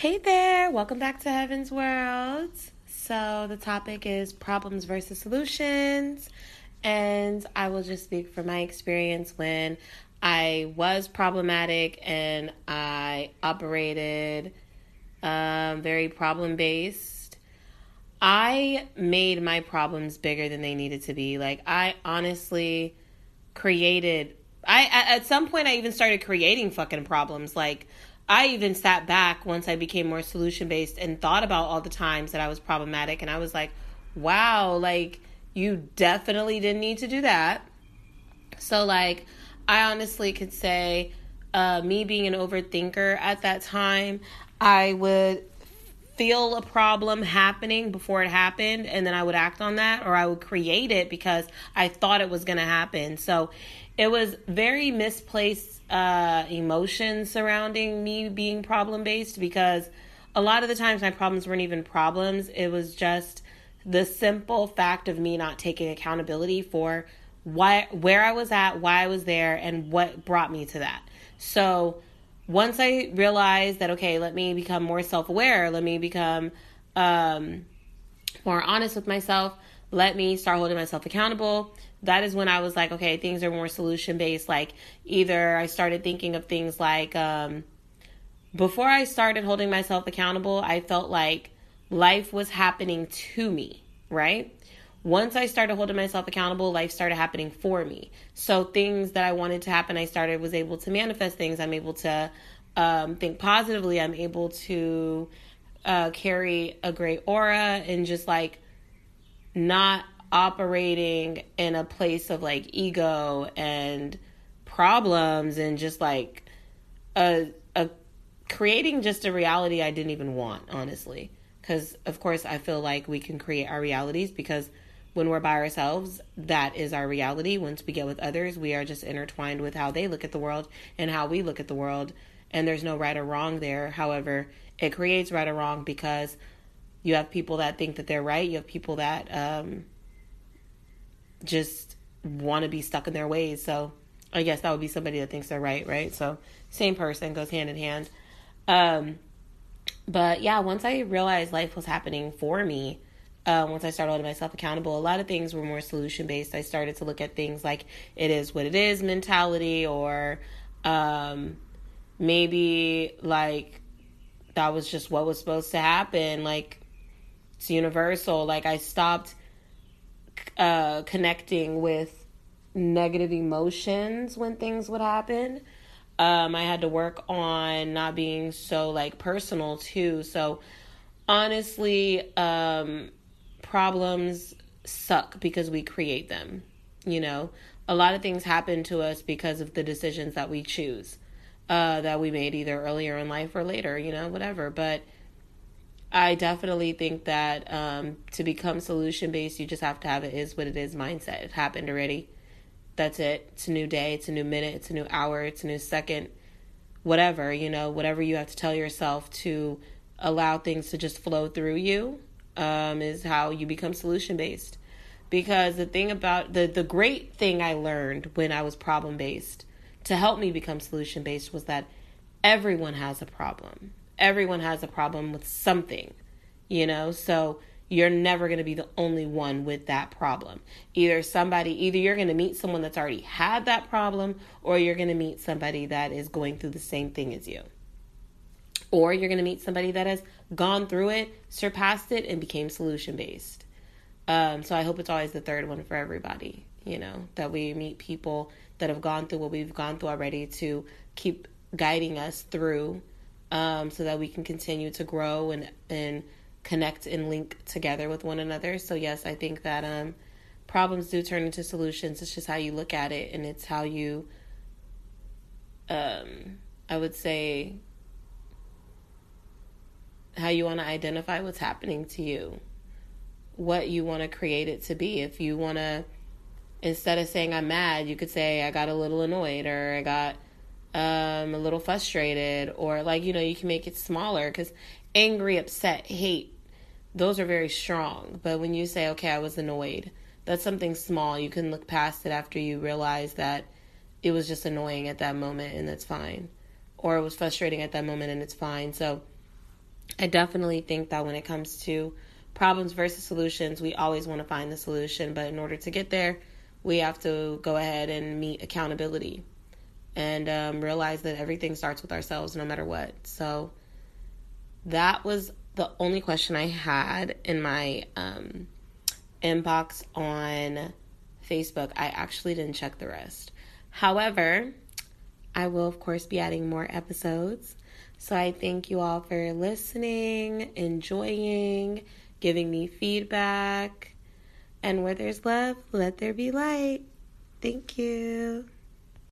Hey there, welcome back to Heaven's World. So, the topic is problems versus solutions, and I will just speak from my experience when I was problematic and I operated um, very problem based. I made my problems bigger than they needed to be. Like, I honestly created. I at some point I even started creating fucking problems. Like I even sat back once I became more solution based and thought about all the times that I was problematic. And I was like, wow, like, you definitely didn't need to do that. So, like, I honestly could say, uh, me being an overthinker at that time, I would feel a problem happening before it happened and then I would act on that or I would create it because I thought it was going to happen. So it was very misplaced uh, emotions surrounding me being problem based because a lot of the times my problems weren't even problems. It was just the simple fact of me not taking accountability for why where I was at, why I was there, and what brought me to that. So once I realized that okay, let me become more self aware, let me become um, more honest with myself, let me start holding myself accountable that is when I was like, okay, things are more solution based. Like, either I started thinking of things like, um, before I started holding myself accountable, I felt like life was happening to me, right? Once I started holding myself accountable, life started happening for me. So things that I wanted to happen, I started was able to manifest things. I'm able to um, think positively. I'm able to uh, carry a great aura and just like not operating in a place of like ego and problems and just like a a creating just a reality I didn't even want, honestly. Cuz of course I feel like we can create our realities because when we're by ourselves, that is our reality. Once we get with others, we are just intertwined with how they look at the world and how we look at the world, and there's no right or wrong there. However, it creates right or wrong because you have people that think that they're right, you have people that um just want to be stuck in their ways. So I guess that would be somebody that thinks they're right, right? So same person goes hand in hand. Um, but yeah, once I realized life was happening for me, uh, once I started holding myself accountable, a lot of things were more solution based. I started to look at things like it is what it is mentality, or um, maybe like that was just what was supposed to happen. Like it's universal. Like I stopped uh, connecting with negative emotions when things would happen. Um, I had to work on not being so like personal too. So honestly, um, problems suck because we create them. You know, a lot of things happen to us because of the decisions that we choose, uh, that we made either earlier in life or later. You know, whatever. But I definitely think that um, to become solution based, you just have to have it is what it is mindset. It happened already. That's it. It's a new day. It's a new minute. It's a new hour. It's a new second. Whatever, you know, whatever you have to tell yourself to allow things to just flow through you um, is how you become solution based. Because the thing about the, the great thing I learned when I was problem based to help me become solution based was that everyone has a problem everyone has a problem with something, you know? So you're never going to be the only one with that problem. Either somebody, either you're going to meet someone that's already had that problem, or you're going to meet somebody that is going through the same thing as you. Or you're going to meet somebody that has gone through it, surpassed it, and became solution based. Um, so I hope it's always the third one for everybody, you know, that we meet people that have gone through what we've gone through already to keep guiding us through um, so that we can continue to grow and and connect and link together with one another. So yes, I think that um, problems do turn into solutions. It's just how you look at it, and it's how you, um, I would say, how you want to identify what's happening to you, what you want to create it to be. If you want to, instead of saying I'm mad, you could say I got a little annoyed or I got um, a little frustrated, or like, you know, you can make it smaller because angry, upset, hate, those are very strong. But when you say, okay, I was annoyed, that's something small. You can look past it after you realize that it was just annoying at that moment and that's fine. Or it was frustrating at that moment and it's fine. So I definitely think that when it comes to problems versus solutions, we always want to find the solution, but in order to get there, we have to go ahead and meet accountability and um, realize that everything starts with ourselves no matter what. So that was the only question I had in my um, inbox on Facebook. I actually didn't check the rest. However, I will, of course, be adding more episodes. So I thank you all for listening, enjoying, giving me feedback. And where there's love, let there be light. Thank you.